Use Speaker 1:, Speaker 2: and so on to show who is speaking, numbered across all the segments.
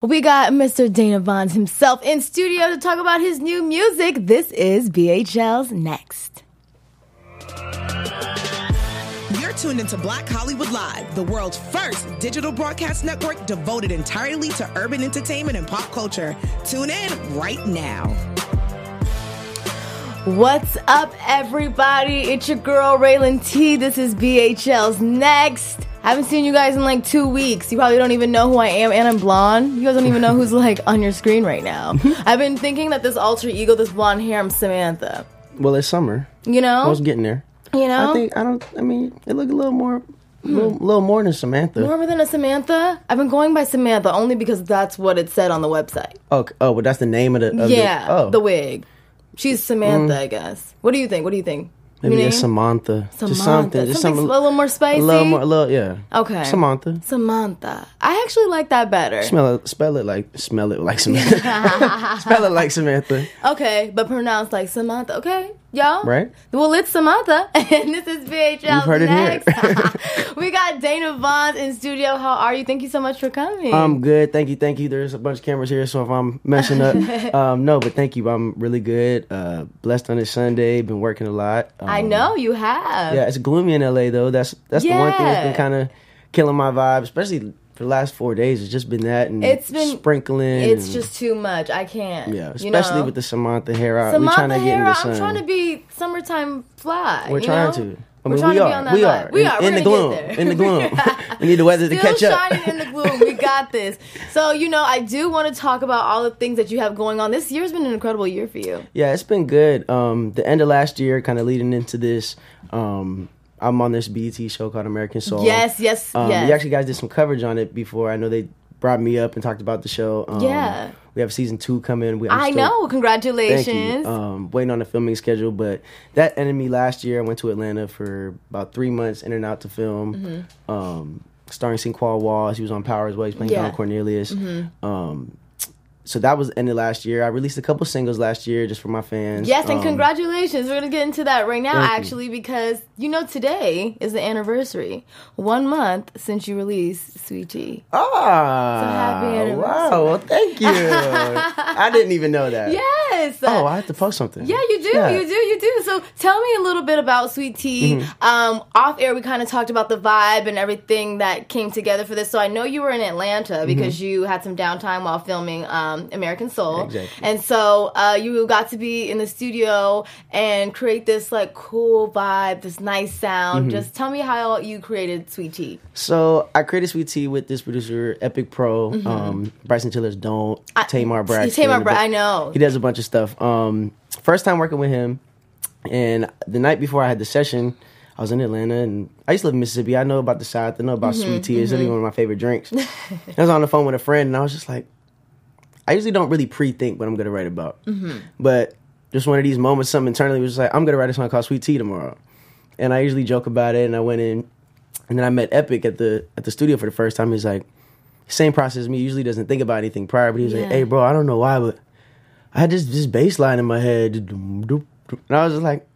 Speaker 1: We got Mr. Dana Vaughns himself in studio to talk about his new music. This is BHL's Next.
Speaker 2: You're tuned into Black Hollywood Live, the world's first digital broadcast network devoted entirely to urban entertainment and pop culture. Tune in right now.
Speaker 1: What's up, everybody? It's your girl, Raylan T. This is BHL's Next. I haven't seen you guys in like two weeks. You probably don't even know who I am, and I'm blonde. You guys don't even know who's like on your screen right now. I've been thinking that this alter ego, this blonde hair, I'm Samantha.
Speaker 3: Well, it's summer.
Speaker 1: You know?
Speaker 3: I was getting there.
Speaker 1: You know?
Speaker 3: I think I don't. I mean, it look a little more, a little, little more than Samantha.
Speaker 1: More than a Samantha? I've been going by Samantha only because that's what it said on the website.
Speaker 3: Oh, oh, but that's the name of the. Of
Speaker 1: yeah,
Speaker 3: The, oh,
Speaker 1: the wig. She's Samantha, mm. I guess. What do you think? What do you think?
Speaker 3: maybe it's? Samantha.
Speaker 1: Samantha.
Speaker 3: Just something. Just
Speaker 1: Something
Speaker 3: something
Speaker 1: a little more spicy?
Speaker 3: A little more. A little. Yeah.
Speaker 1: Okay.
Speaker 3: Samantha.
Speaker 1: Samantha. I actually like that better.
Speaker 3: Smell it. Spell it like. Smell it like Samantha. spell it like Samantha.
Speaker 1: Okay, but pronounced like Samantha. Okay, y'all.
Speaker 3: Right.
Speaker 1: Well, it's Samantha, and this is BHL.
Speaker 3: You've heard it here.
Speaker 1: next. we got Dana Vaughns in studio. How are you? Thank you so much for coming.
Speaker 3: I'm good. Thank you. Thank you. There's a bunch of cameras here, so if I'm messing up, um, no, but thank you. I'm really good. Uh, blessed on this Sunday. Been working a lot. Um,
Speaker 1: I know you have.
Speaker 3: Yeah, it's gloomy in LA though. That's that's the one thing that's been kind of killing my vibe, especially for the last four days. It's just been that and
Speaker 1: It's been-
Speaker 3: sprinkling.
Speaker 1: It's
Speaker 3: and-
Speaker 1: just too much. I can't.
Speaker 3: yeah,
Speaker 1: you
Speaker 3: especially
Speaker 1: know?
Speaker 3: with the Samantha hair out. We're
Speaker 1: Samantha
Speaker 3: trying to get in the sun.
Speaker 1: I'm trying to be summertime fly.
Speaker 3: We're
Speaker 1: you
Speaker 3: trying
Speaker 1: know?
Speaker 3: to. I
Speaker 1: We're
Speaker 3: mean,
Speaker 1: trying
Speaker 3: we are.
Speaker 1: on that
Speaker 3: We are.
Speaker 1: We
Speaker 3: in,
Speaker 1: are. We're
Speaker 3: in the gloom. In the gloom. we need the weather to catch up.
Speaker 1: shining in the gloom. We got this. So you know, I do want to talk about all the things that you have going on. This year's been an incredible year for you.
Speaker 3: Yeah, it's been good. Um, the end of last year, kind of leading into this. Um, I'm on this BET show called American Soul.
Speaker 1: Yes, yes,
Speaker 3: Um,
Speaker 1: yes.
Speaker 3: You actually guys did some coverage on it before. I know they brought me up and talked about the show. Um,
Speaker 1: Yeah.
Speaker 3: We have season two coming. We, I'm
Speaker 1: I
Speaker 3: still-
Speaker 1: know. Congratulations.
Speaker 3: Um, waiting on the filming schedule, but that ended me last year. I went to Atlanta for about three months, in and out to film. Um, starring Sinqua Walls. He was on Power as well. He's playing
Speaker 1: Yeah.
Speaker 3: Don Cornelius. Um, so that was ended last year. I released a couple singles last year just for my fans.
Speaker 1: Yes, and
Speaker 3: Um,
Speaker 1: congratulations. We're going to get into that right now,
Speaker 3: Thank you.
Speaker 1: actually, because you know, today is the anniversary. One month since you released Sweet Tea.
Speaker 3: Ah,
Speaker 1: So happy anniversary.
Speaker 3: wow! Well, thank you. I didn't even know that.
Speaker 1: Yes.
Speaker 3: Oh, I have to post something.
Speaker 1: Yeah, you do,
Speaker 3: Yeah.
Speaker 1: you do, you do. So tell me a little bit about Sweet Tea.
Speaker 3: Mm-hmm.
Speaker 1: Um, off air, we kind of talked about the vibe and everything that came together for this. So I know you were in Atlanta because you had some downtime while filming um, American Soul,
Speaker 3: Mm-hmm. Exactly.
Speaker 1: and so uh, you got to be in the studio and create this like cool vibe, this nice sound.
Speaker 3: Mm-hmm.
Speaker 1: Just tell me how you created Sweet Tea.
Speaker 3: So I created Sweet Tea with this producer, Epikh Pro, um, Bryson Tiller's Don't, Tamar Braxton.
Speaker 1: Mm-hmm. Tamar Bra- I know.
Speaker 3: He does a bunch of stuff. Um, first time working with him, and the night before I had the session, I was in Atlanta, and I used to live in Mississippi. I know about the South. I know about
Speaker 1: Mm-hmm,
Speaker 3: sweet tea. It's really one of my favorite drinks. I was on the phone with a friend, and I was just like, I usually don't really pre-think what I'm gonna write about,
Speaker 1: Mm-hmm.
Speaker 3: but just one of these moments, something internally was just like, I'm gonna write a song called Sweet Tea tomorrow, and I usually joke about it. And I went in, and then I met Epikh at the at the studio for the first time. He's like, same process as me. Usually doesn't think about anything prior, but he was
Speaker 1: Yeah.
Speaker 3: like, Hey, bro, I don't know why, but I had this this bass line in my head, and I was just like.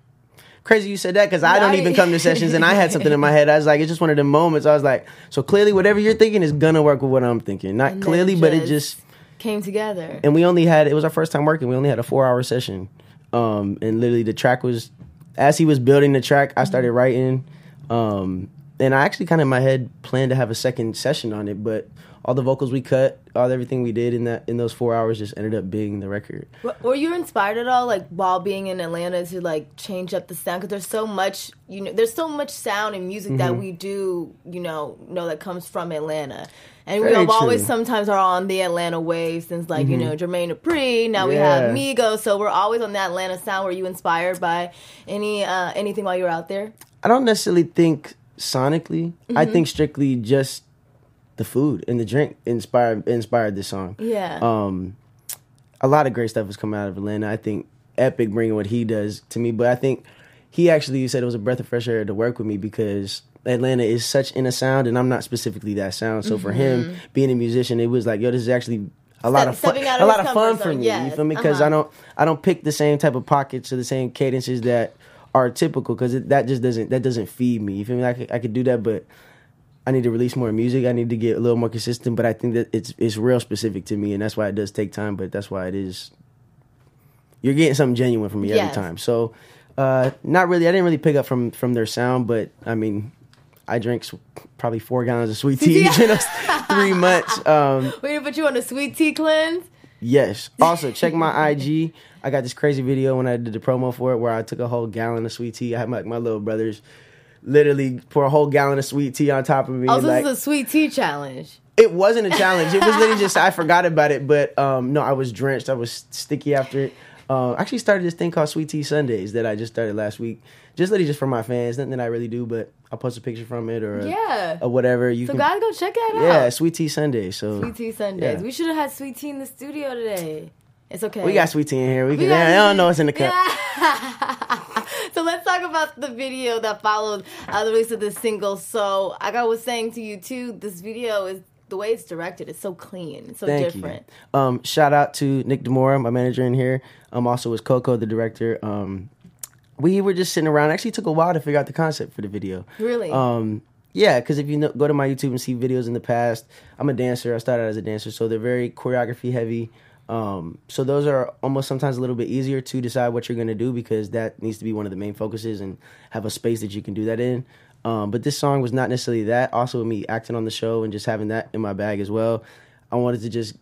Speaker 3: Crazy you said that because I don't even come to sessions and I had something in my head. I was like, it's just one of the moments. I was like, so clearly, whatever you're thinking is gonna work with what I'm thinking. Not
Speaker 1: And
Speaker 3: clearly, but it just
Speaker 1: came together.
Speaker 3: and we only had it was our first time working. We only had a four hour session, um, and literally the track was as he was building the track, I started writing, um, and I actually kind of in my head planned to have a second session on it, but all the vocals we cut, all everything we did in that in those four hours just ended up being the record.
Speaker 1: Were you inspired at all, like while being in Atlanta, to like change up the sound? Because there's so much, you know, there's so much sound and music
Speaker 3: Mm-hmm.
Speaker 1: that we do, you know, know that comes from Atlanta, and we
Speaker 3: Very
Speaker 1: have always sometimes are on the Atlanta wave since like you know Jermaine Dupri. Now we have Migos, so we're always on the Atlanta sound. Were you inspired by any uh, anything while you were out there?
Speaker 3: I don't necessarily think sonically. I
Speaker 1: Mm-hmm.
Speaker 3: think strictly just the food and the drink inspired inspired this song.
Speaker 1: Yeah.
Speaker 3: Um, a lot of great stuff has come out of Atlanta. I think Epikh bringing what he does to me, but I think he actually said it was a breath of fresh air to work with me because Atlanta is such in a sound, and I'm not specifically that sound. So for him being a musician, it was like, yo, this is actually a lot of fun, a lot of fun for me.
Speaker 1: yes,
Speaker 3: You feel me? Because
Speaker 1: uh-huh.
Speaker 3: I don't, I don't pick the same type of pockets or the same cadences that are typical because that just doesn't that doesn't feed me. You feel me? I could, I could do that, but I need to release more music. I need to get a little more consistent. But I think that it's it's real specific to me, and that's why it does take time. But that's why it is. You're getting something genuine from me
Speaker 1: Yes.
Speaker 3: every time. So, uh, not really. I didn't really pick up from from their sound, but I mean, I drank probably four gallons of sweet tea
Speaker 1: Yeah.
Speaker 3: in those three months. Um,
Speaker 1: gonna put you on a sweet tea cleanse.
Speaker 3: Yes. Also, check my IG. I got this crazy video when I did the promo for it where I took a whole gallon of sweet tea. I had my, my little brothers literally pour a whole gallon of sweet tea on top of me.
Speaker 1: Oh, so
Speaker 3: like,
Speaker 1: this is a sweet tea challenge.
Speaker 3: it wasn't a challenge. It was literally just I forgot about it. But um, no, I was drenched. I was sticky after it. Uh, I actually started this thing called Sweet Tea Sundays that I just started last week. Just literally just for my fans. Nothing that I really do, but I'll post a picture from it or
Speaker 1: Yeah.
Speaker 3: or whatever. You
Speaker 1: So
Speaker 3: can,
Speaker 1: gotta go check that out.
Speaker 3: yeah, Sweet Tea Sundays. So
Speaker 1: Sweet tea Sundays.
Speaker 3: Yeah.
Speaker 1: We should have had sweet tea in the studio today. It's okay.
Speaker 3: we got sweet tea in here. We can.
Speaker 1: got
Speaker 3: I don't know what's in the cup.
Speaker 1: Yeah. so let's talk about the video that followed uh, the release of this single. So, like I was saying to you too, this video is the way it's directed. It's so clean. It's so
Speaker 3: Thank
Speaker 1: different.
Speaker 3: you. Um, shout out to Nick Demora, my manager in here. Um, also was Coco, the director. Um, we were just sitting around. It actually took a while to figure out the concept for the video.
Speaker 1: Really?
Speaker 3: Um, yeah, because if you know, go to my YouTube and see videos in the past, I'm a dancer. I started as a dancer, so they're very choreography heavy. Um, so those are almost sometimes a little bit easier to decide what you're gonna do because that needs to be one of the main focuses and have a space that you can do that in. Um, but this song was not necessarily that. Also, me acting on the show and just having that in my bag as well, I wanted to just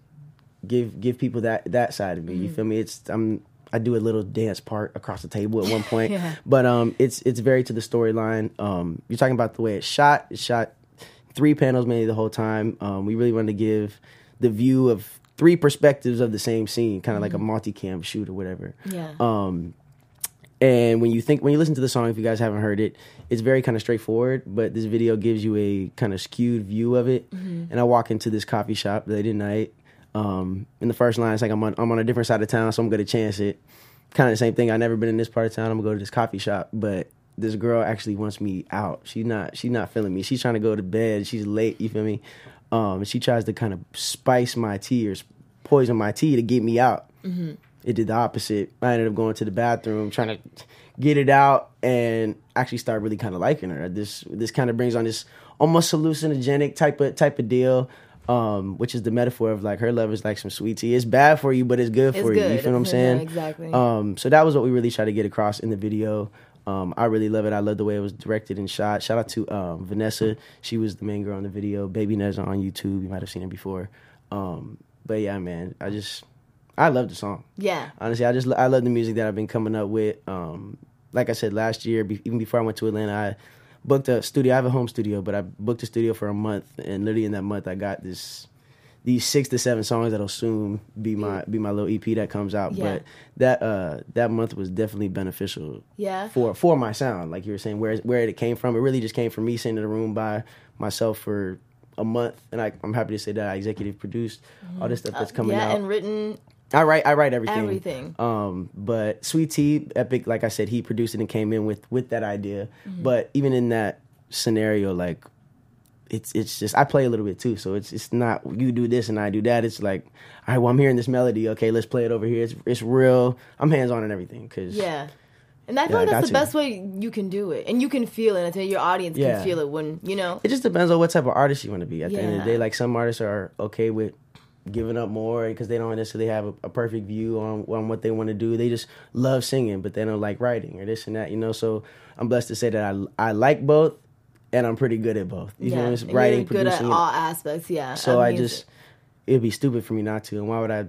Speaker 3: give give people that that side of me. You feel me? It's I'm I do a little dance part across the table at one point,
Speaker 1: Yeah.
Speaker 3: but um, it's it's very to the storyline. Um, you're talking about the way it's shot. It's shot three panels mainly the whole time. Um, we really wanted to give the view of three perspectives of the same scene, kind of like a multicam shoot or whatever.
Speaker 1: Yeah.
Speaker 3: Um, and when you think when you listen to the song, if you guys haven't heard it, it's very kind of straightforward. But this video gives you a kind of skewed view of it. And I walk into this coffee shop late at night. Um, in the first line, it's like I'm on I'm on a different side of town, so I'm gonna chance it. Kind of the same thing. I never been in this part of town. I'm gonna go to this coffee shop, but this girl actually wants me out. She's not she's not feeling me. She's trying to go to bed. She's late. You feel me? Um, she tries to kind of spice my tea or poison my tea to get me out it did the opposite. I ended up going to the bathroom trying to get it out and actually start really kind of liking her. This this kind of brings on this almost hallucinogenic type of type of deal. Um, which is the metaphor of like her love is like some sweet tea. It's bad for you, but it's good
Speaker 1: It's
Speaker 3: for you. You
Speaker 1: good.
Speaker 3: feel what I'm
Speaker 1: Yeah,
Speaker 3: saying?
Speaker 1: exactly.
Speaker 3: Um, so that was what we really tried to get across in the video. Um, I really love it. I love the way it was directed and shot. Shout out to um, Vanessa. She was the main girl in the video. Baby Neza on YouTube. You might have seen her before. Um, but yeah, man, I just I love the song
Speaker 1: yeah.
Speaker 3: honestly i just i love the music that i've been coming up with um like i said last year be, even before i went to atlanta i booked a studio i have a home studio but i booked a studio for a month and literally in that month i got this these six to seven songs that'll soon be my be my little ep that comes out
Speaker 1: Yeah.
Speaker 3: but that uh that month was definitely beneficial
Speaker 1: Yeah.
Speaker 3: for for my sound like you were saying where where it came from it really just came from me sitting in a room by myself for a month and I, i'm happy to say that i executive produced all this stuff that's coming
Speaker 1: Mm-hmm. Uh, yeah,
Speaker 3: out
Speaker 1: and written
Speaker 3: I write I write everything.
Speaker 1: Everything.
Speaker 3: Um, but Sweet Tea, Epikh, like I said, he produced it and came in with with that idea.
Speaker 1: Mm-hmm.
Speaker 3: But even in that scenario, like it's it's just I play a little bit too, so it's it's not you do this and I do that. It's like, all right, well I'm hearing this melody. Okay, let's play it over here. It's it's real. I'm hands on and everything because
Speaker 1: Yeah. And I feel
Speaker 3: Yeah,
Speaker 1: like that's the best way you can do it. And you can feel it until your audience
Speaker 3: Yeah.
Speaker 1: can feel it when, you know.
Speaker 3: it just depends on what type of artist you want to be. At the end of the day, like some artists are okay with giving up more because they don't necessarily have a, a perfect view on on what they want to do. They just love singing, but they don't like writing or this and that. You know, so I'm blessed to say that I I like both, and I'm pretty good at both. You
Speaker 1: yeah.
Speaker 3: know, it's
Speaker 1: you're
Speaker 3: writing,
Speaker 1: good at all aspects, yeah.
Speaker 3: so I just it'd be stupid for me not to. And why would I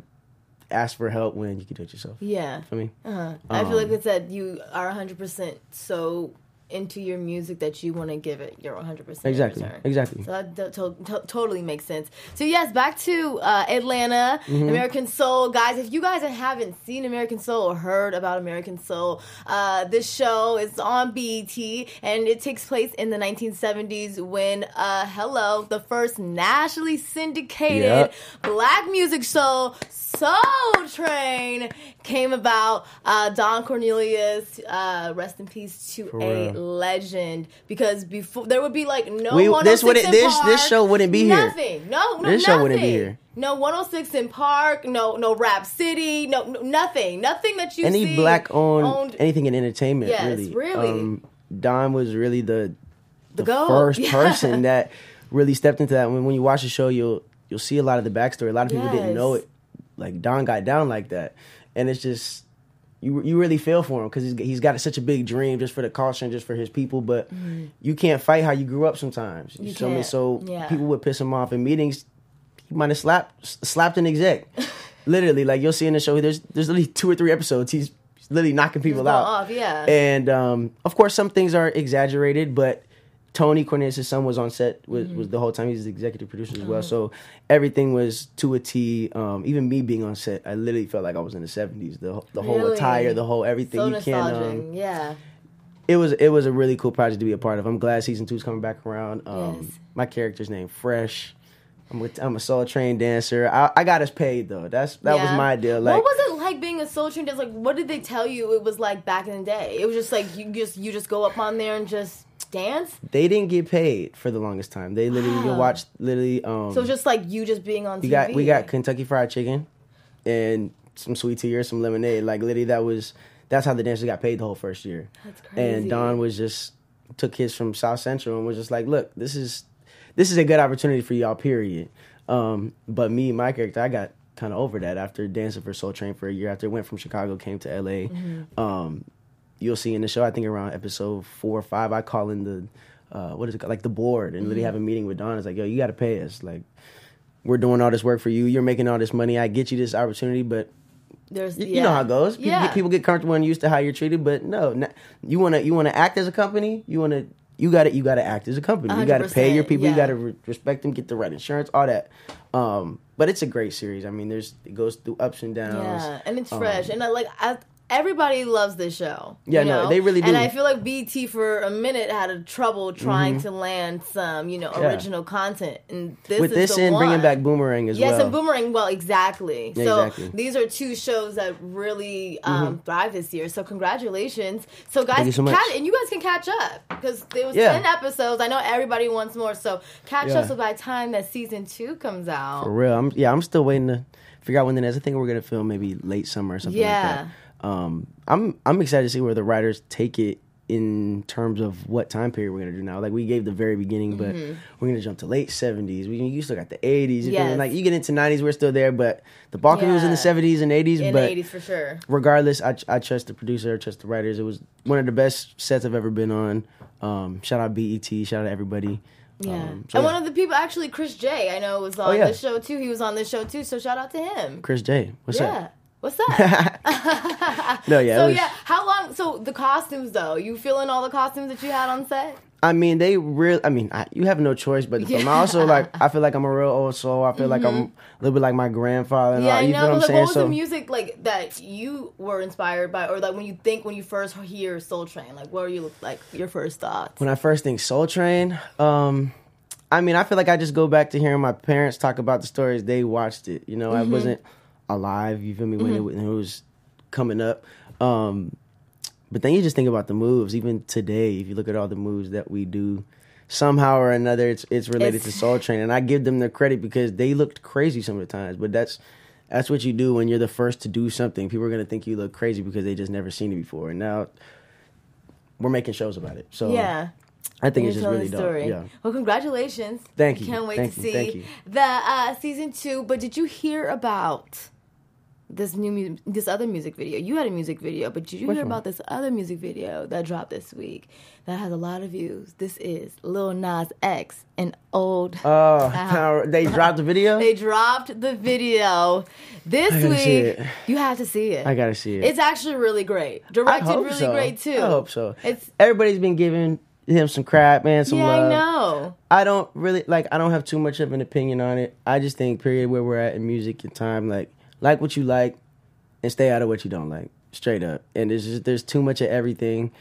Speaker 3: ask for help when you can do it yourself?
Speaker 1: Yeah.
Speaker 3: For me,
Speaker 1: Uh-huh. I feel like
Speaker 3: Um,
Speaker 1: it's that you are 100% so into your music that you want to give it your 100%
Speaker 3: exactly,
Speaker 1: return.
Speaker 3: exactly.
Speaker 1: So that to- to- to- totally makes sense. So yes, back to uh, Atlanta,
Speaker 3: Mm-hmm.
Speaker 1: American Soul, guys. If you guys haven't seen American Soul or heard about American Soul, uh, this show is on BET and it takes place in the 1970s when uh, Hello, the first nationally syndicated
Speaker 3: Yep.
Speaker 1: black music show. Soul Train came about. Uh, Don Cornelius, uh, rest in peace to
Speaker 3: For
Speaker 1: a
Speaker 3: real.
Speaker 1: legend. Because before there would be like no
Speaker 3: We-
Speaker 1: 106
Speaker 3: this wouldn't-
Speaker 1: in
Speaker 3: this- this show wouldn't be here.
Speaker 1: Nothing. No, no,
Speaker 3: This show wouldn't be here.
Speaker 1: No 106 in Park. No, no Rap City. No, no nothing. Nothing that you
Speaker 3: Any
Speaker 1: see
Speaker 3: black owned,
Speaker 1: owned
Speaker 3: anything in entertainment,
Speaker 1: Yes,
Speaker 3: really.
Speaker 1: really.
Speaker 3: Um, Don was really the
Speaker 1: the
Speaker 3: the
Speaker 1: goat.
Speaker 3: first
Speaker 1: Yeah.
Speaker 3: person that really stepped into that. When when you watch the show, you'll you'll see a lot of the backstory. A lot of people didn't know
Speaker 1: Yes.
Speaker 3: it. Like Don got down like that, and it's just you you really feel for him because he's he's got such a big dream just for the culture and just for his people. But you can't fight how you grew up sometimes.
Speaker 1: Mm-hmm. You
Speaker 3: I mean,
Speaker 1: can't.
Speaker 3: so
Speaker 1: Yeah.
Speaker 3: people would piss him off in meetings. He might have slapped slapped an exec. literally, like you'll see in the show, there's there's literally two or three episodes. He's literally knocking people
Speaker 1: going
Speaker 3: out.
Speaker 1: off, yeah.
Speaker 3: And um, of course, some things are exaggerated, but Tony Cornelius' son was on set was,
Speaker 1: Mm-hmm.
Speaker 3: was the whole time. He's the executive producer as well, so everything was to a T. Um, even me being on set, I literally felt like I was in the seventies. The whole- the whole
Speaker 1: Really?
Speaker 3: attire, the whole everything.
Speaker 1: So
Speaker 3: you can't.
Speaker 1: nostalgic.
Speaker 3: Um,
Speaker 1: yeah.
Speaker 3: it was it was a really cool project to be a part of. I'm glad season two's coming back around. Um,
Speaker 1: Yes.
Speaker 3: My character's named Fresh. I'm with, I'm a soul train dancer. I, I got us paid though. That's that was my deal. Like
Speaker 1: what was it like being a soul train dancer? Like, what did they tell you it was like back in the day? It was just like you just you just go up on there and just dance.
Speaker 3: they didn't get paid for the longest time. They literally you
Speaker 1: Wow.
Speaker 3: watch literally. Um,
Speaker 1: So just like you just being on TV.
Speaker 3: we got we got Kentucky Fried Chicken and some sweet tea or some lemonade. Like literally, that was that's how the dancers got paid the whole first year.
Speaker 1: That's crazy.
Speaker 3: And Don was just took his from South Central and was just like, look, this is this is a good opportunity for y'all. Period. Um, but me, my character, I got kind of over that after dancing for Soul Train for a year. After it went from Chicago, came to LA.
Speaker 1: Mm-hmm.
Speaker 3: Um, you'll see in the show. I think around episode four or five, I call in the uh, what is it called? like the board and
Speaker 1: Mm-hmm.
Speaker 3: literally have a meeting with Don. It's like, yo, you got to pay us. Like we're doing all this work for you. You're making all this money. I get you this opportunity, but
Speaker 1: There's
Speaker 3: you,
Speaker 1: yeah.
Speaker 3: you know how it goes. People,
Speaker 1: Yeah.
Speaker 3: get, people get comfortable and used to how you're treated, but no, n- you want to you want to act as a company. You want to you got to you got to act as a company. You got to pay your
Speaker 1: 100%,
Speaker 3: people. You got to re- respect them, get the right insurance, all that. Um, but it's a great series. I mean, there's it goes through ups and downs.
Speaker 1: Yeah, and it's fresh, and I, like I, everybody loves this show.
Speaker 3: Yeah,
Speaker 1: you
Speaker 3: no, they really do. And.
Speaker 1: I feel like BET for a minute had a trouble trying to land some, you know,
Speaker 3: Mm-hmm. Yeah.
Speaker 1: original content, and this
Speaker 3: With
Speaker 1: is
Speaker 3: this and
Speaker 1: one.
Speaker 3: bringing back Boomerang as
Speaker 1: Yes,
Speaker 3: well.
Speaker 1: and Boomerang. Well, exactly.
Speaker 3: Yeah,
Speaker 1: so
Speaker 3: exactly. Mm-hmm.
Speaker 1: these are two shows that really um, thrive this year. So congratulations. So guys,
Speaker 3: you so
Speaker 1: catch, and you guys can catch up because there was
Speaker 3: Yeah.
Speaker 1: ten episodes. I know everybody wants more, so catch up. So by the time that season two comes out,
Speaker 3: For real. I'm yeah, I'm still waiting to figure out when the next I think we're gonna film maybe late summer or something
Speaker 1: Yeah.
Speaker 3: like that. Um I'm I'm excited to see where the writers take it in terms of what time period we're gonna do now. Like we gave the very beginning, but we're gonna jump to late seventies. We you still got the eighties.
Speaker 1: Mm-hmm. Yes.
Speaker 3: Like you get into nineties, we're still there, but the bulk of it was in the seventies and eighties.
Speaker 1: in
Speaker 3: But
Speaker 1: the eighties for sure.
Speaker 3: regardless, I I trust the producer, I trust the writers. It was one of the best sets I've ever been on. Um, shout out BET, shout out everybody.
Speaker 1: Yeah.
Speaker 3: Um, so
Speaker 1: and
Speaker 3: yeah.
Speaker 1: one of the people, actually, Chris J, I know was on
Speaker 3: Oh, yeah.
Speaker 1: this show too. He was on this show too. So shout out to him.
Speaker 3: Chris J. What's
Speaker 1: yeah.
Speaker 3: up?
Speaker 1: What's up?
Speaker 3: No, yeah.
Speaker 1: so
Speaker 3: was-
Speaker 1: yeah, how long? So the costumes though, you feeling all the costumes that you had on set?
Speaker 3: I mean, they really. I mean, I, you have no choice but to film. I also like. I feel like I'm a real old soul. I feel like I'm a little bit like my grandfather. And
Speaker 1: Mm-hmm. Yeah,
Speaker 3: all, you
Speaker 1: know.
Speaker 3: feel what I'm
Speaker 1: like,
Speaker 3: saying?
Speaker 1: what was
Speaker 3: so
Speaker 1: the music like that you were inspired by, or like when you think when you first hear Soul Train, like what are you like your first thoughts?
Speaker 3: when I first think Soul Train, um, I mean, I feel like I just go back to hearing my parents talk about the stories they watched it. You know, I
Speaker 1: Mm-hmm.
Speaker 3: wasn't alive. You feel me when, it, when it was coming up. Um, but then you just think about the moves. Even today, if you look at all the moves that we do, somehow or another, it's it's related
Speaker 1: It's-
Speaker 3: to Soul Train, and I give them the credit because they looked crazy some of the times. But that's that's what you do when you're the first to do something. People are gonna think you look crazy because they just never seen it before. And now we're making shows about it. So
Speaker 1: Yeah.
Speaker 3: I think it's just really
Speaker 1: the
Speaker 3: dope. Yeah.
Speaker 1: Well, congratulations.
Speaker 3: Thank you.
Speaker 1: Can't wait
Speaker 3: Thank
Speaker 1: to
Speaker 3: you.
Speaker 1: See the uh, season two. But did you hear about this new mu- this other music video? You had a music video, but did you
Speaker 3: Which
Speaker 1: hear
Speaker 3: one?
Speaker 1: about this other music video that dropped this week that has a lot of views? This is Lil Nas X, an old.
Speaker 3: Oh, they dropped the video.
Speaker 1: they dropped the video this week. You have to see it.
Speaker 3: I gotta see it.
Speaker 1: It's actually really great. Directed really
Speaker 3: so.
Speaker 1: great too.
Speaker 3: I hope so.
Speaker 1: It's
Speaker 3: Everybody's been giving him some crap, man. Some
Speaker 1: yeah,
Speaker 3: love.
Speaker 1: I know.
Speaker 3: I don't really like. I don't have too much of an opinion on it. I just think, period, where we're at in music and time, like like what you like, and stay out of what you don't like. Straight up. And there's just there's too much of everything.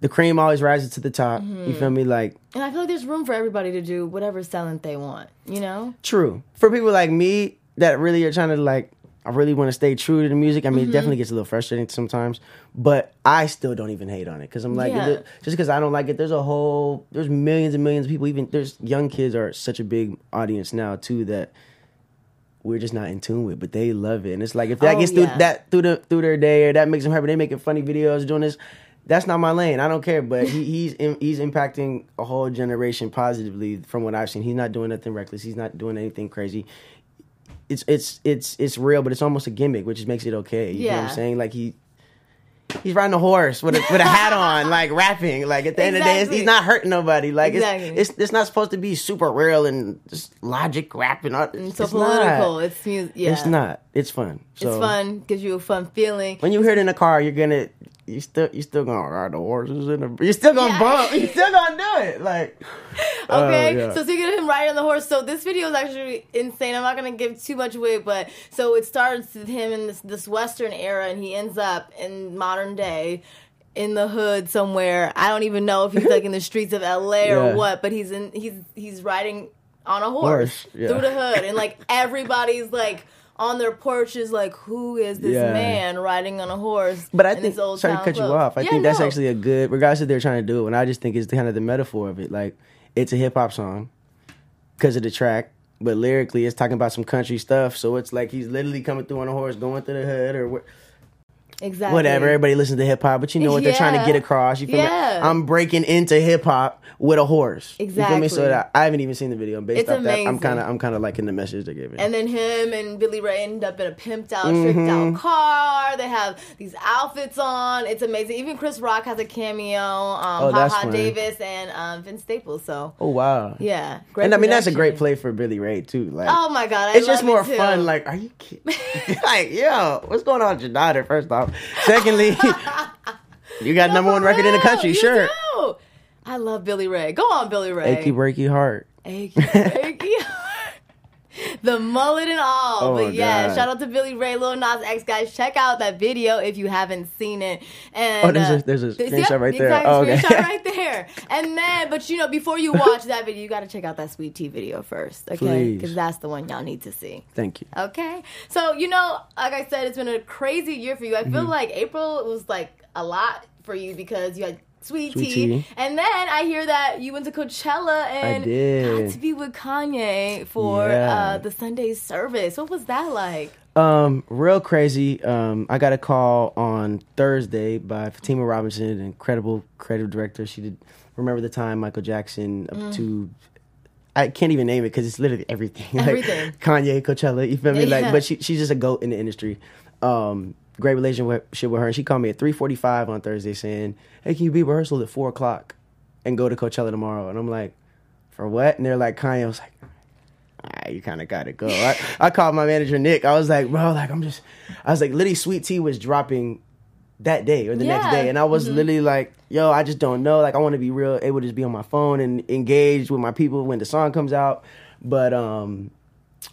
Speaker 3: The cream always rises to the top. You
Speaker 1: Mm-hmm.
Speaker 3: feel me? Like
Speaker 1: And I feel like there's room for everybody to do whatever talent they want. You know?
Speaker 3: true for people like me that really are trying to like. I really want to stay true to the music. I mean,
Speaker 1: Mm-hmm.
Speaker 3: it definitely gets a little frustrating sometimes, but I still don't even hate on it because I'm like,
Speaker 1: Yeah.
Speaker 3: just because I don't like it, there's a whole, there's millions and millions of people. Even there's young kids are such a big audience now too that we're just not in tune with, but they love it. And it's like if that
Speaker 1: Oh,
Speaker 3: gets through
Speaker 1: yeah.
Speaker 3: that through the through their day or that makes them happy, they making funny videos doing this. that's not my lane. I don't care. But he, he's in, he's impacting a whole generation positively from what I've seen. He's not doing nothing reckless. He's not doing anything crazy. It's it's it's it's real, but it's almost a gimmick, which makes it okay. You know what
Speaker 1: Yeah.
Speaker 3: I'm saying? Like he he's riding a horse with a with a hat on, like rapping. Like at the end of the day, he's not hurting nobody. Like
Speaker 1: Exactly.
Speaker 3: it's, it's it's not supposed to be super real and just logic rapping. Uh, it's,
Speaker 1: It's so
Speaker 3: it's
Speaker 1: political.
Speaker 3: Not.
Speaker 1: It's music. Yeah.
Speaker 3: It's not. It's fun. So
Speaker 1: It's fun. Gives you a fun feeling.
Speaker 3: when you hear it in the car, you're gonna you still you still gonna ride the horses in the. You're still gonna
Speaker 1: Yeah.
Speaker 3: bump. You're still gonna do it. Like
Speaker 1: Okay,
Speaker 3: oh, yeah.
Speaker 1: so speaking of him riding on the horse, so this video is actually insane. I'm not gonna give too much away, but so it starts with him in this this Western era, and he ends up in modern day. In the hood somewhere, I don't even know if he's like in the streets of LA or what, but he's in he's he's riding on a horse,
Speaker 3: Horse, yeah.
Speaker 1: through the hood, and like everybody's like on their porches, like who is this
Speaker 3: Yeah.
Speaker 1: man riding on a horse?
Speaker 3: But I think sorry to cut you off. I
Speaker 1: Yeah,
Speaker 3: think that's
Speaker 1: no.
Speaker 3: actually a good, regardless if they're trying to do it. When I just think it's kind of the metaphor of it. Like it's a hip hop song because of the track, but lyrically it's talking about some country stuff. So it's like he's literally coming through on a horse, going through the hood or wh-
Speaker 1: exactly
Speaker 3: whatever. Everybody listens to hip hop, but you know what they're trying to get across. You feel
Speaker 1: Yeah.
Speaker 3: me? I'm breaking into hip hop with a horse. You feel me? So that, I haven't even seen the video. Based
Speaker 1: It's
Speaker 3: off that, I'm
Speaker 1: amazing.
Speaker 3: kind of I'm kind of liking the message they gave it.
Speaker 1: And then him and Billy Ray end up in a pimped out,
Speaker 3: Mm-hmm.
Speaker 1: tricked out car. They have these outfits on. It's amazing. Even Chris Rock has a cameo. Um,
Speaker 3: Oh, that's
Speaker 1: Haha
Speaker 3: fun.
Speaker 1: Davis and um, Vince Staples. So
Speaker 3: oh wow.
Speaker 1: yeah, great.
Speaker 3: And I mean that's a great play for Billy Ray too. Like
Speaker 1: Oh my god, I
Speaker 3: it's just more
Speaker 1: it
Speaker 3: fun. Like, are you kidding? like, yo, what's going on with your daughter? First off, secondly, you got number one record in the country.
Speaker 1: you
Speaker 3: Sure.
Speaker 1: do. I love Billy Ray. Go on, Billy Ray.
Speaker 3: Achy breaky heart.
Speaker 1: Achy, achy. the mullet and all.
Speaker 3: Oh,
Speaker 1: but yeah,
Speaker 3: God.
Speaker 1: shout out to Billy Ray, Lil Nas X, guys. Check out that video if you haven't seen it. And
Speaker 3: Oh, there's a-
Speaker 1: uh,
Speaker 3: there's a screenshot right there. Oh, okay.
Speaker 1: screenshot right there. And then, but you know, before you watch that video, you got to check out that Sweet Tea video first, okay? Because that's the one y'all need to see.
Speaker 3: Thank you.
Speaker 1: Okay. So, you know, like I said, it's been a crazy year for you. I
Speaker 3: Mm-hmm.
Speaker 1: feel like April was like a lot for you because you had sweet,
Speaker 3: Sweet
Speaker 1: tea.
Speaker 3: tea.
Speaker 1: And then I hear that you went to Coachella and got to be with Kanye for
Speaker 3: Yeah.
Speaker 1: uh, the Sunday service. What was that like?
Speaker 3: Um, real crazy. Um, I got a call on Thursday by Fatima Robinson, an incredible creative director. She did Remember the Time, Michael Jackson, up to I can't even name it because it's literally everything. Like,
Speaker 1: Everything.
Speaker 3: Kanye, Coachella. You feel me?
Speaker 1: Yeah.
Speaker 3: Like, but she, she's just a goat in the industry. Um, great relationship with her. And she called me at three forty five on Thursday saying, "Hey, can you be rehearsal at four o'clock and go to Coachella tomorrow?" And I'm like, "For what?" And they're like, "Kanye." I was like. Ah, you kind of gotta go. I, I called my manager Nick. I was like, bro, like I'm just, I was like, literally, Sweet Tea was dropping that day or the next day, and I was literally like, yo, I just don't know. Like I want to be real, able to just be on my phone and engage with my people when the song comes out. But um,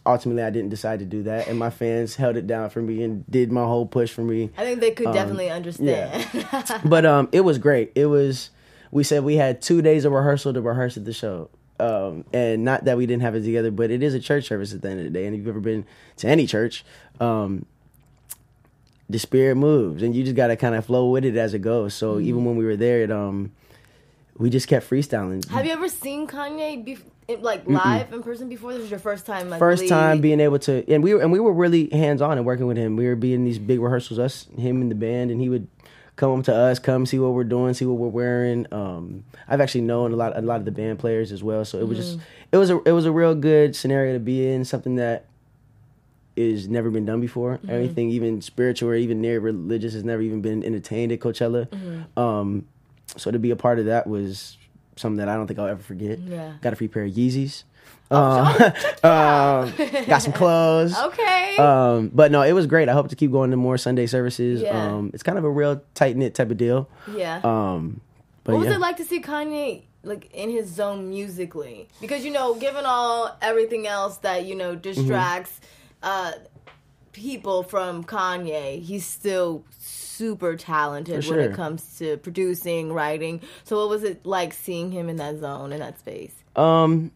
Speaker 3: ultimately, I didn't decide to do that, and my fans held it down for me and did my whole push for me.
Speaker 1: I think they could
Speaker 3: Um,
Speaker 1: definitely understand.
Speaker 3: But um, it was great. It was. We said we had two days of rehearsal to rehearse at the show. Um, and not that we didn't have it together, but it is a church service at the end of the day. And if you've ever been to any church, um, the spirit moves, and you just got to kind of flow with it as it goes. So
Speaker 1: Mm-hmm.
Speaker 3: even when we were there, it um, we just kept freestyling.
Speaker 1: Have you ever seen Kanye be- like live in person before? This is your first time. I
Speaker 3: First
Speaker 1: believe.
Speaker 3: time being able to, and we were and we were really hands on and working with him. We were being these big rehearsals, us, him, and the band, and he would come up to us, come see what we're doing, see what we're wearing. Um, I've actually known a lot, a lot of the band players as well, so it was just, it was a, it was a real good scenario to be in, something that is never been done before. Anything even spiritual or even near religious has never even been entertained at Coachella. Um, so to be a part of that was something that I don't think I'll ever forget.
Speaker 1: Yeah.
Speaker 3: Got a free pair of Yeezys. Um, um, got some clothes.
Speaker 1: Okay.
Speaker 3: Um, but no, it was great. I hope to keep going to more Sunday services.
Speaker 1: Yeah.
Speaker 3: Um, it's kind of a real tight knit type of deal.
Speaker 1: yeah.
Speaker 3: Um, but
Speaker 1: What was
Speaker 3: yeah.
Speaker 1: it like to see Kanye like in his zone musically? Because you know, given all everything else that you know distracts uh, people from Kanye, he's still super talented
Speaker 3: For
Speaker 1: when it comes to producing, writing. So, what was it like seeing him in that zone in that space?
Speaker 3: Um,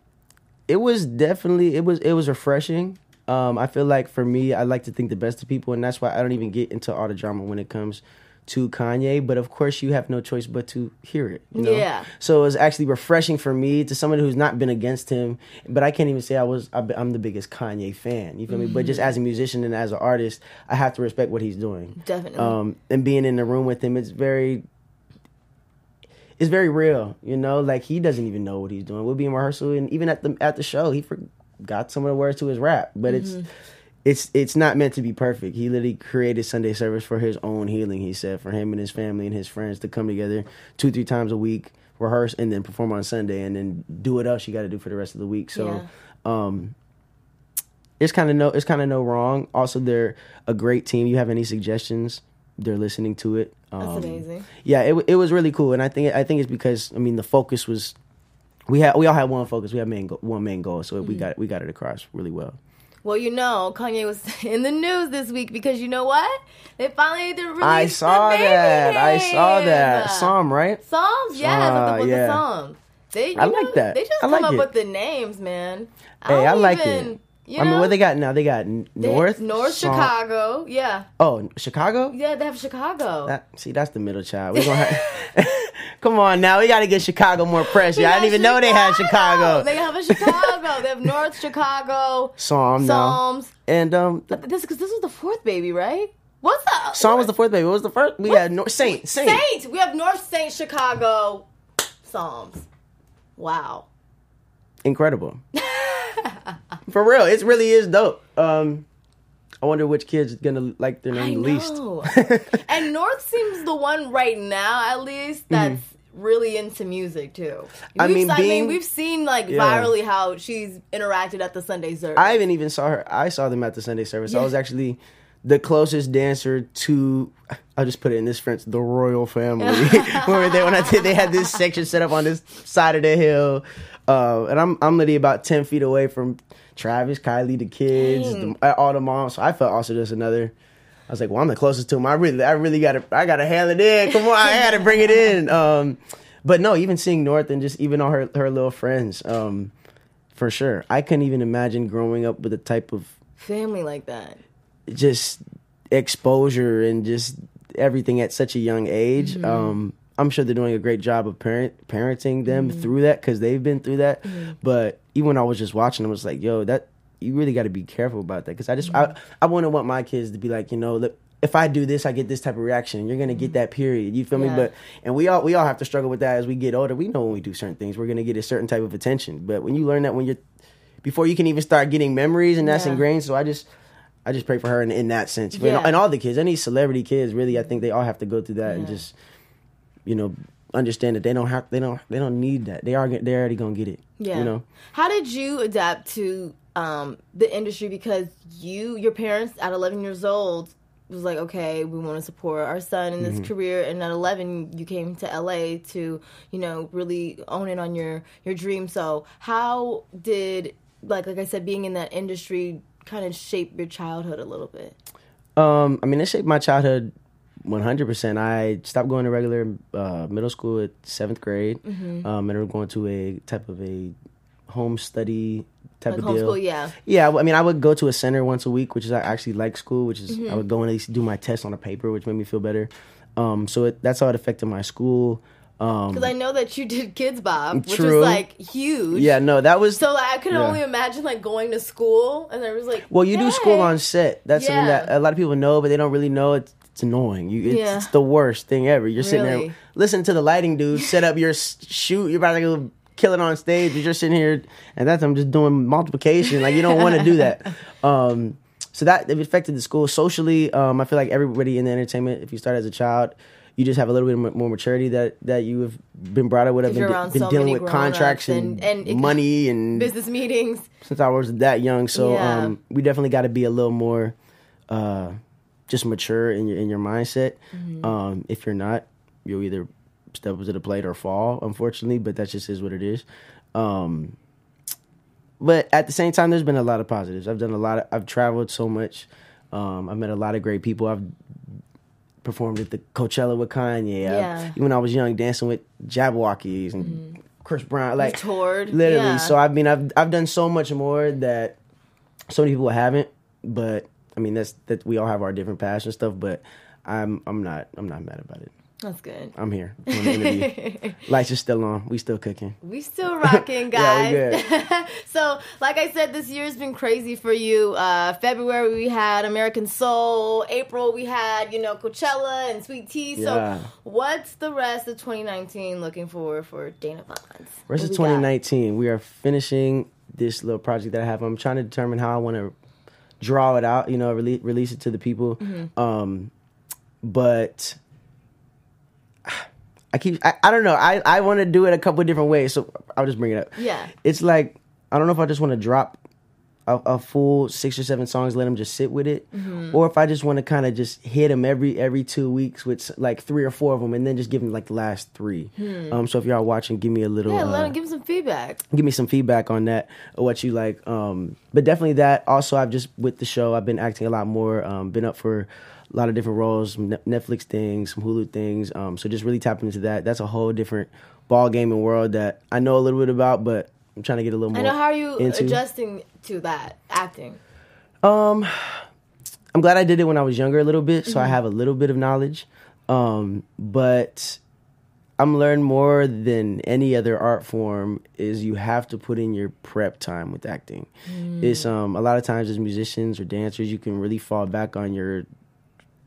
Speaker 3: it was definitely it was it was refreshing. Um, I feel like for me, I like to think the best of people, and that's why I don't even get into all the drama when it comes to Kanye. But of course, you have no choice but to hear it. You know?
Speaker 1: Yeah.
Speaker 3: So it was actually refreshing for me to someone who's not been against him. But I can't even say I was. I'm the biggest Kanye fan. You feel me? But just as a musician and as an artist, I have to respect what he's doing.
Speaker 1: Definitely.
Speaker 3: Um, and being in the room with him, it's very it's very real. You know, like he doesn't even know what he's doing. We'll be in rehearsal, and even at the at the show, he forgot some of the words to his rap. But it's it's it's not meant to be perfect. He literally created Sunday service for his own healing. He said for him and his family and his friends to come together two three times a week, rehearse, and then perform on Sunday, and then do what else you got to do for the rest of the week. So. um it's kind of no it's kind of no wrong also they're a great team you have any suggestions they're listening to it um,
Speaker 1: That's amazing.
Speaker 3: yeah it, it was really cool and i think i think it's because i mean the focus was we had we all had one focus we had main go- one main goal so we
Speaker 1: Mm-hmm.
Speaker 3: got we got it across really well
Speaker 1: Well, you know, Kanye was in the news this week because you know what? They finally did release
Speaker 3: i saw
Speaker 1: the
Speaker 3: that i saw that psalm right
Speaker 1: Psalms, yes,
Speaker 3: Ah,
Speaker 1: with, the, with
Speaker 3: yeah.
Speaker 1: the Psalms. They, you
Speaker 3: I
Speaker 1: know,
Speaker 3: like that.
Speaker 1: They just
Speaker 3: I
Speaker 1: come
Speaker 3: like
Speaker 1: up
Speaker 3: it.
Speaker 1: with the names, man. I
Speaker 3: hey i like
Speaker 1: even,
Speaker 3: it
Speaker 1: You
Speaker 3: i mean what they got now they got N-
Speaker 1: they-
Speaker 3: north
Speaker 1: North Chicago. Yeah,
Speaker 3: oh chicago
Speaker 1: yeah, they have Chicago.
Speaker 3: That, see, that's the middle child. We gonna have, come on now. We got to get Chicago more press. Yeah, I didn't even know they had Chicago.
Speaker 1: They have a Chicago. they have North Chicago.
Speaker 3: Psalm.
Speaker 1: Psalms.
Speaker 3: And um,
Speaker 1: This because this was the fourth baby, right? What's the
Speaker 3: Psalm was the fourth baby. What was the first? We had North Saint. Saint.
Speaker 1: Saint. We have North Saint Chicago. Psalms. Wow.
Speaker 3: Incredible. For real, it really is dope. Um, I wonder which kid's gonna like their name the least.
Speaker 1: and North seems the one right now, at least, that's really into music too.
Speaker 3: Mm-hmm. I
Speaker 1: We've
Speaker 3: mean,
Speaker 1: se-
Speaker 3: being-
Speaker 1: we've seen like
Speaker 3: Yeah.
Speaker 1: virally how she's interacted at the Sunday service.
Speaker 3: I even even saw her. I saw them at the Sunday service. I was actually the closest dancer to. I'll just put it in this French, the royal family. we were there when I did. They had this section set up on this side of the hill, uh, and I'm I'm literally about ten feet away from Travis, Kylie, the kids, the, all the moms. So I felt also just another. I was like, well, I'm the closest to him. I really, I really got to, I got to handle it in. Come on, I had to bring it in. Um, but no, even seeing North and just even all her her little friends, um, for sure. I couldn't even imagine growing up with a type of
Speaker 1: Family like that.
Speaker 3: just exposure and just everything at such a young age.
Speaker 1: Mm-hmm.
Speaker 3: Um, I'm sure they're doing a great job of parent parenting them
Speaker 1: Mm-hmm.
Speaker 3: through that because they've been through that. But even when I was just watching, I was like, "Yo, that you really got to be careful about that." Because I just
Speaker 1: Mm-hmm.
Speaker 3: I I wouldn't want my kids to be like, you know, look, if I do this, I get this type of reaction. You're gonna get that period. You feel me?
Speaker 1: Mm-hmm.
Speaker 3: But and we all we all have to struggle with that as we get older. We know when we do certain things, we're gonna get a certain type of attention. But when you learn that when you're before you can even start getting memories and that's
Speaker 1: Yeah.
Speaker 3: ingrained. So I just I just pray for her in, in that sense.
Speaker 1: Yeah.
Speaker 3: And all the kids, any celebrity kids, really, I think they all have to go through that and just, you know, understand that they don't have, they don't, they don't need that. They are, they're already gonna get it.
Speaker 1: Yeah.
Speaker 3: You know.
Speaker 1: How did you adapt to um, the industry? Because you, your parents at 11 years old, was like, okay, we want to support our son in this
Speaker 3: Mm-hmm.
Speaker 1: career. And at 11, you came to LA to, you know, really own in on your your dream. So how did, like, like I said, being in that industry kind of shape your childhood a little bit?
Speaker 3: Um, I mean, it shaped my childhood 100%. I stopped going to regular uh, middle school at seventh grade.
Speaker 1: Mm-hmm.
Speaker 3: Um, and I was going to a type of a home study type
Speaker 1: Like
Speaker 3: of deal.
Speaker 1: homeschool, yeah.
Speaker 3: Yeah, I mean, I would go to a center once a week, which is I actually like school, which is
Speaker 1: Mm-hmm.
Speaker 3: I would go and at least do my test on a paper, which made me feel better. Um, so it, that's how it affected my school. Um,
Speaker 1: Because I know that you did Kidz Bop, which
Speaker 3: True.
Speaker 1: was like huge.
Speaker 3: yeah, no, that was
Speaker 1: So like, I could
Speaker 3: Yeah.
Speaker 1: only imagine like going to school and there was like
Speaker 3: well. You do school on set. That's something that a lot of people know, but they don't really know. It's, it's annoying. You, it's,
Speaker 1: Yeah.
Speaker 3: it's the worst thing ever. You're sitting there listening to the lighting dude set up your shoot. You're about to go kill it on stage. You're just sitting here, and that's I'm just doing multiplication. Like you don't want to do that. Um, so that it affected the school socially. Um, I feel like everybody in the entertainment, if you start as a child, you just have a little bit more maturity that that you have been brought up with.
Speaker 1: I've
Speaker 3: been,
Speaker 1: around
Speaker 3: been
Speaker 1: so
Speaker 3: dealing with contracts and,
Speaker 1: and- and
Speaker 3: money and
Speaker 1: business meetings.
Speaker 3: since I was that young. So
Speaker 1: Yeah.
Speaker 3: um, we definitely got to be a little more uh, just mature in your in your mindset.
Speaker 1: Mm-hmm.
Speaker 3: Um, if you're not, you'll either step up to the plate or fall. Unfortunately, but that just is what it is. Um, but at the same time, there's been a lot of positives. I've done a lot. Of, I've traveled so much. Um, I've met a lot of great people. I've performed at the Coachella with Kanye.
Speaker 1: Yeah. Mm-hmm.
Speaker 3: when I was young, dancing with Jabbawockeez and Chris Brown. Like
Speaker 1: toured,
Speaker 3: literally.
Speaker 1: yeah.
Speaker 3: So I mean, I've I've done so much more that so many people haven't. But I mean, that's that we all have our different passion stuff. But I'm I'm not I'm not mad about it.
Speaker 1: That's good.
Speaker 3: I'm here. interview. Lights are still on. We still cooking.
Speaker 1: We still rocking,
Speaker 3: Yeah,
Speaker 1: guys.
Speaker 3: we
Speaker 1: so, like I said, this year's been crazy for you. Uh, February we had American Soul. April we had you know Coachella and Sweet Tea. So,
Speaker 3: Yeah.
Speaker 1: what's the rest of 2019 looking for for Dana Vaughns?
Speaker 3: Rest of
Speaker 1: What got?
Speaker 3: 2019, we are finishing this little project that I have. I'm trying to determine how I want to draw it out. You know, release release it to the people.
Speaker 1: Mm-hmm.
Speaker 3: Um, but I keep. I, I don't know. I I want to do it a couple different ways. So I'll just bring it up.
Speaker 1: Yeah.
Speaker 3: It's like I don't know if I just want to drop. A, a full six or seven songs, let them just sit with it,
Speaker 1: Mm-hmm.
Speaker 3: or if I just want to kind of just hit them every every two weeks with like three or four of them, and then just give them like the last three. Um, so if y'all watching, give me a little.
Speaker 1: Hmm. Yeah,
Speaker 3: uh,
Speaker 1: let him give him some feedback.
Speaker 3: give me some feedback on that or what you like um but definitely that also i've just with the show i've been acting a lot more um been up for a lot of different roles netflix things some hulu things um so just really tapping into that that's a whole different ball game and world that i know a little bit about but i'm trying to get a little more
Speaker 1: I know how are you
Speaker 3: into.
Speaker 1: adjusting to that acting.
Speaker 3: um i'm glad i did it when i was younger a little bit so i have a little bit of knowledge um but I'm learning more than any other art form is you have to put in your prep time with acting. It's um a lot of times as musicians or dancers you can really fall back on your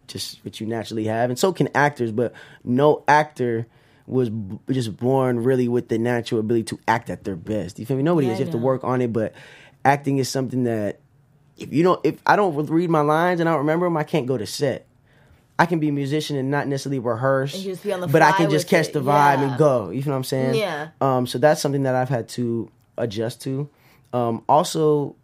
Speaker 3: just what you naturally have and so can actors but no actor was b- just born really with the natural ability to act at their best. You feel me? Nobody
Speaker 1: Yeah,
Speaker 3: is. You have to work on it but acting is something that if you don't if I don't read my lines and I don't remember them I can't go to set. I can be a musician and not necessarily rehearse,
Speaker 1: And just be on the
Speaker 3: but I can just catch
Speaker 1: it,
Speaker 3: the vibe
Speaker 1: yeah.
Speaker 3: and go. You know what I'm saying?
Speaker 1: Yeah.
Speaker 3: Um. So that's something that I've had to adjust to. Um. Also,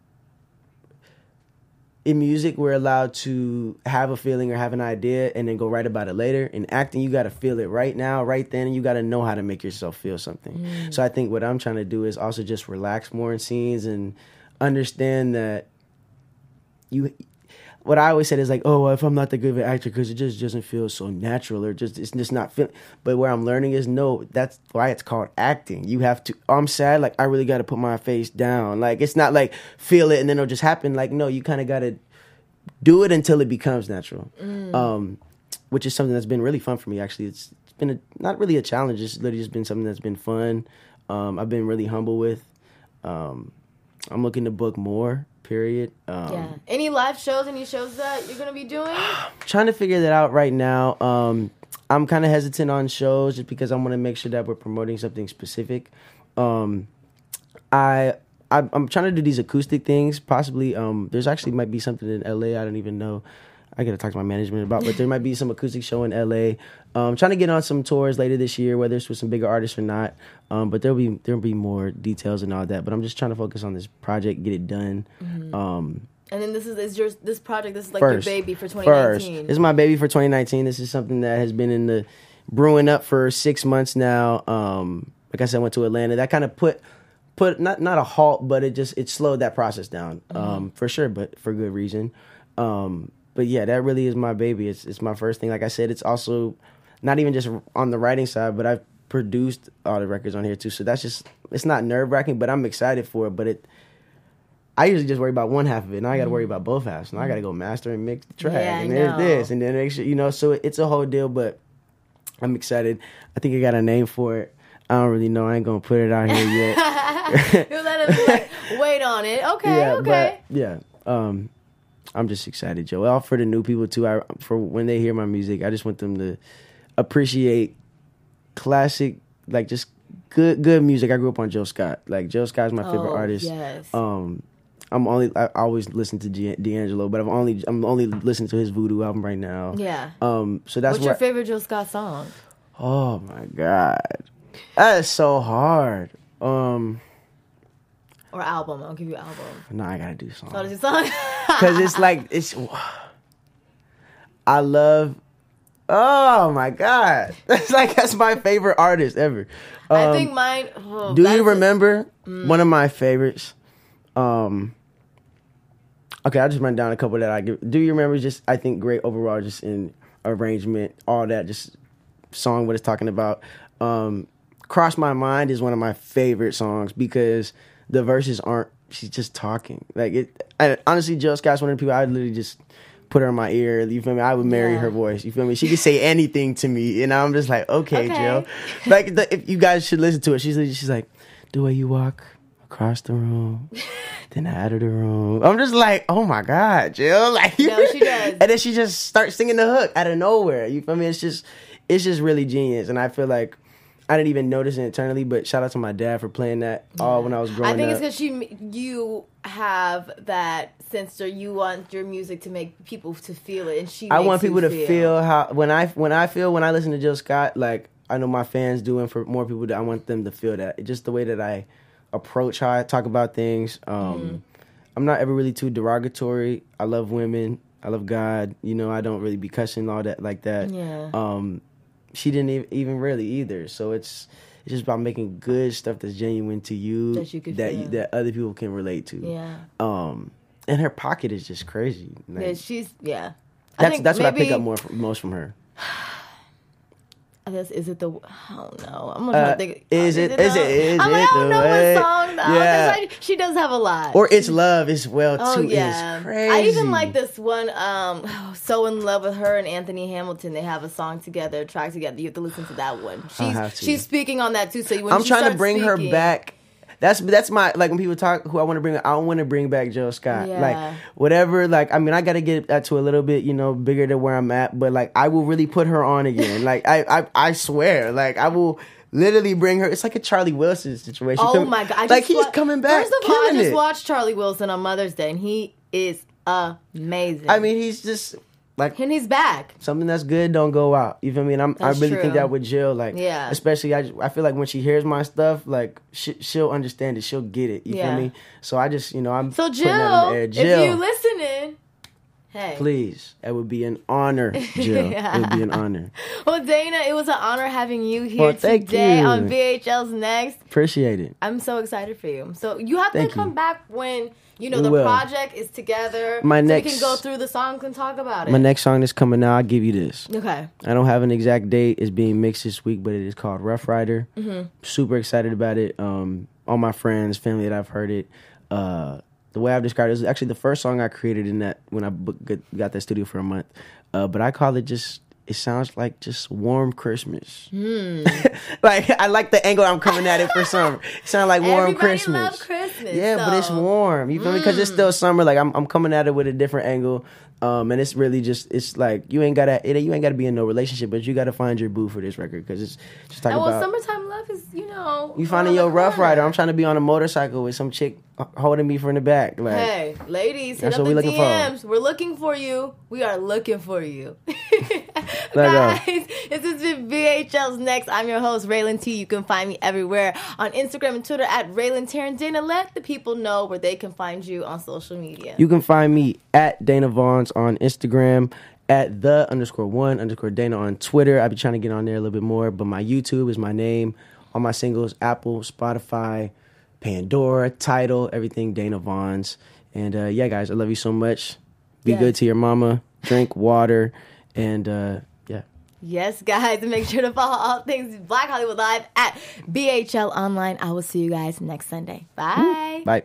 Speaker 3: in music, we're allowed to have a feeling or have an idea and then go write about it later. In acting, you got to feel it right now, right then, and you got to know how to make yourself feel something.
Speaker 1: Mm.
Speaker 3: So I think what I'm trying to do is also just relax more in scenes and understand that you what I always said is like, oh, if I'm not the good of an actor because it just doesn't feel so natural or just it's just not feel. But where I'm learning is no, that's why it's called acting. You have to. I'm sad, like I really got to put my face down. Like it's not like feel it and then it'll just happen. Like no, you kind of got to do it until it becomes natural. Um, which is something that's been really fun for me. Actually, it's, it's been a, not really a challenge. It's literally just been something that's been fun. Um, I've been really humble with. Um, I'm looking to book more. Period. Um,
Speaker 1: Yeah. Any live shows? Any shows that you're gonna be doing?
Speaker 3: trying to figure that out right now. Um, I'm kind of hesitant on shows just because I want to make sure that we're promoting something specific. Um, I, I I'm trying to do these acoustic things. Possibly, um, there's actually might be something in LA. I don't even know. I gotta talk to my management about, but there might be some acoustic show in LA. Um, trying to get on some tours later this year, whether it's with some bigger artists or not. Um, but there'll be there'll be more details and all that. But I'm just trying to focus on this project, get it done. Um,
Speaker 1: And then this is, is your this project. This is like
Speaker 3: first.
Speaker 1: your baby for
Speaker 3: First,
Speaker 1: 2019.
Speaker 3: this is my baby for 2019. This is something that has been in the brewing up for six months now. Um, like I said, I went to Atlanta. That kind of put put not not a halt, but it just it slowed that process down um, for sure, but for good reason. Um, but yeah, that really is my baby. It's it's my first thing. Like I said, it's also not even just on the writing side, but I've produced all the records on here too. So that's just it's not nerve wracking, but I'm excited for it. But it I usually just worry about one half of it. Now I got to worry about both halves. And I got to go master and mix the track,
Speaker 1: Yeah,
Speaker 3: and there's this, and then make sure you know. So it's a whole deal, but I'm excited. I think I got a name for it. I don't really know. I ain't gonna put it out here yet.
Speaker 1: you let him like, wait on it. Okay,
Speaker 3: yeah,
Speaker 1: okay.
Speaker 3: but yeah. Um, I'm just excited, Joe. All for the new people too. I for when they hear my music, I just want them to appreciate classic, like just good good music. I grew up on Jill Scott. Like Jill Scott's my favorite
Speaker 1: Oh,
Speaker 3: artist.
Speaker 1: yes.
Speaker 3: Um, I'm only I always listen to G- D'Angelo, but I'm only I'm only listening to his Voodoo album right now.
Speaker 1: Yeah.
Speaker 3: Um, so that's
Speaker 1: What's your favorite Joe Scott song?
Speaker 3: Oh my god, that is so hard. Um,
Speaker 1: Or album? I'll give you album.
Speaker 3: no, I gotta do.
Speaker 1: What is your song?
Speaker 3: because it's like it's. I love. Oh my god, that's like that's my favorite artist ever.
Speaker 1: I
Speaker 3: Um,
Speaker 1: think mine. oh,
Speaker 3: Do you
Speaker 1: a-
Speaker 3: remember one of my favorites? Um. Okay, I'll just run down a couple that I give. Do you remember? Just I think great overall, just in arrangement, all that, just song what it's talking about. Um, Cross My Mind is one of my favorite songs because the verses aren't. She's just talking like it. I, honestly, Jill Scott's one of the people I literally just put her in my ear. You feel me? I would marry
Speaker 1: Yeah.
Speaker 3: her voice. You feel me? She could say anything to me, and I'm just like, okay,
Speaker 1: Okay.
Speaker 3: Jill. Like, the, if you guys should listen to it. She's she's like, the way you walk across the room, then out of the room. I'm just like, oh my god, Jill. Like,
Speaker 1: No, she does.
Speaker 3: And then she just starts singing the hook out of nowhere. You feel me? It's just, it's just really genius, and I feel like. I didn't even notice it internally, but shout out to my dad for playing that all when I was growing up.
Speaker 1: I think
Speaker 3: up.
Speaker 1: it's because she, you have that sense, or you want your music to make people to feel it, and she.
Speaker 3: I want
Speaker 1: you
Speaker 3: people to feel. how when I when I feel when I listen to Jill Scott, like I know my fans do, and for more people, that I want them to feel that. It's just the way that I approach how I talk about things. Um,
Speaker 1: Mm-hmm.
Speaker 3: I'm not ever really too derogatory. I love women. I love God. You know, I don't really be cussing all that like that.
Speaker 1: Yeah.
Speaker 3: Um, she didn't even really either. So it's it's just about making good stuff that's genuine to you
Speaker 1: That you
Speaker 3: that
Speaker 1: feel.
Speaker 3: that other people can relate to.
Speaker 1: Yeah.
Speaker 3: Um, and her pocket is just crazy. Like,
Speaker 1: Yeah, she's yeah.
Speaker 3: that's that's what I pick up more from, most from her.
Speaker 1: I guess is it the I don't know. I'm gonna
Speaker 3: Uh,
Speaker 1: think.
Speaker 3: is it-
Speaker 1: the-
Speaker 3: is it- is
Speaker 1: I'm like,
Speaker 3: it
Speaker 1: I don't know
Speaker 3: way-
Speaker 1: what song though.
Speaker 3: Yeah.
Speaker 1: I- she does have a lot.
Speaker 3: Or it's love as well too.
Speaker 1: Oh yeah,
Speaker 3: It's crazy.
Speaker 1: I even like this one. Um, so in love with her and Anthony Hamilton. They have a song together, a track together. You have to listen to that one. She's
Speaker 3: have to.
Speaker 1: she's speaking on that too. So when
Speaker 3: I'm trying to bring her back. That's that's my like when people talk who I want to bring. I want to bring back Jill Scott.
Speaker 1: Yeah.
Speaker 3: Like whatever. Like I mean, I got to get that to a little bit, you know, bigger than where I'm at. But like I will really put her on again. like I I I swear. Like I will. Literally bring her. It's like a Charlie Wilson situation.
Speaker 1: Oh
Speaker 3: Come-
Speaker 1: my god! I
Speaker 3: like he's
Speaker 1: wa-
Speaker 3: coming back.
Speaker 1: First of all, I just
Speaker 3: it.
Speaker 1: watched Charlie Wilson on Mother's Day, and he is amazing.
Speaker 3: I mean, he's just like
Speaker 1: and he's back.
Speaker 3: something that's good don't go out. You feel me? And I'm, I really
Speaker 1: true.
Speaker 3: think that with Jill, like,
Speaker 1: Yeah.
Speaker 3: especially I, I feel like when she hears my stuff, like she, she'll understand it, she'll get it. You
Speaker 1: Yeah.
Speaker 3: feel me? So I just, you know, I'm
Speaker 1: So
Speaker 3: putting that in the air.
Speaker 1: Jill,
Speaker 3: Jill,
Speaker 1: if you listening, hey,
Speaker 3: please, it would be an honor, Jill. It would be an honor.
Speaker 1: Well, Dana, it was an honor having you here
Speaker 3: Well,
Speaker 1: today
Speaker 3: you.
Speaker 1: on BHL's Next.
Speaker 3: Appreciate it.
Speaker 1: I'm so excited for you. So you have
Speaker 3: Thank
Speaker 1: to come
Speaker 3: you.
Speaker 1: back when you know
Speaker 3: We
Speaker 1: the
Speaker 3: will.
Speaker 1: project is together.
Speaker 3: My
Speaker 1: so we
Speaker 3: next-
Speaker 1: can go through the songs and talk about it.
Speaker 3: My next song that's coming out, I'll give you this.
Speaker 1: okay.
Speaker 3: I don't have an exact date. It's being mixed this week, but it is called Rough Rider.
Speaker 1: Mm-hmm.
Speaker 3: Super excited about it. Um, all my friends, family that I've heard it. Uh, the way I've described it is actually the first song I created in that when I got, got that studio for a month. Uh, but I call it just. It sounds like just warm Christmas.
Speaker 1: Hmm.
Speaker 3: like I like the angle I'm coming at it for summer. It sounds like warm
Speaker 1: Everybody
Speaker 3: Christmas.
Speaker 1: Christmas,
Speaker 3: Yeah, but it's
Speaker 1: Mm.
Speaker 3: warm. You feel me? Because it's still summer. Like I'm, I'm coming at it with a different angle. Um, and it's really just, it's like you ain't gotta, it, you ain't gotta be in no relationship, but you gotta find your boo for this record because it's just talking
Speaker 1: And well,
Speaker 3: about
Speaker 1: summertime love is you know
Speaker 3: you finding your rough rider. I'm trying to be on a motorcycle with some chick holding me from the back. Like,
Speaker 1: Hey, ladies, hit up the
Speaker 3: we looking for.
Speaker 1: DMs. We're looking for you. We are looking for you.
Speaker 3: Let go.
Speaker 1: Guys, this has been BHL's Next. I'm your host, Raylan T. You can find me everywhere on Instagram and Twitter at Raylan Tarantino. Let the people know where they can find you on social media.
Speaker 3: You can find me at Dana Vaughns on Instagram, at the underscore one underscore Dana on Twitter. I'll be trying to get on there a little bit more, but my YouTube is my name. All my singles, Apple, Spotify, Pandora, Tidal, everything Dana Vaughns. And uh, yeah, guys, I love you so much. Be
Speaker 1: Yes.
Speaker 3: good to your mama. Drink water, and uh, yeah.
Speaker 1: Yes, guys, and make sure to follow all things Black Hollywood Live at BHL Online. I will see you guys next Sunday. Bye.
Speaker 3: Bye.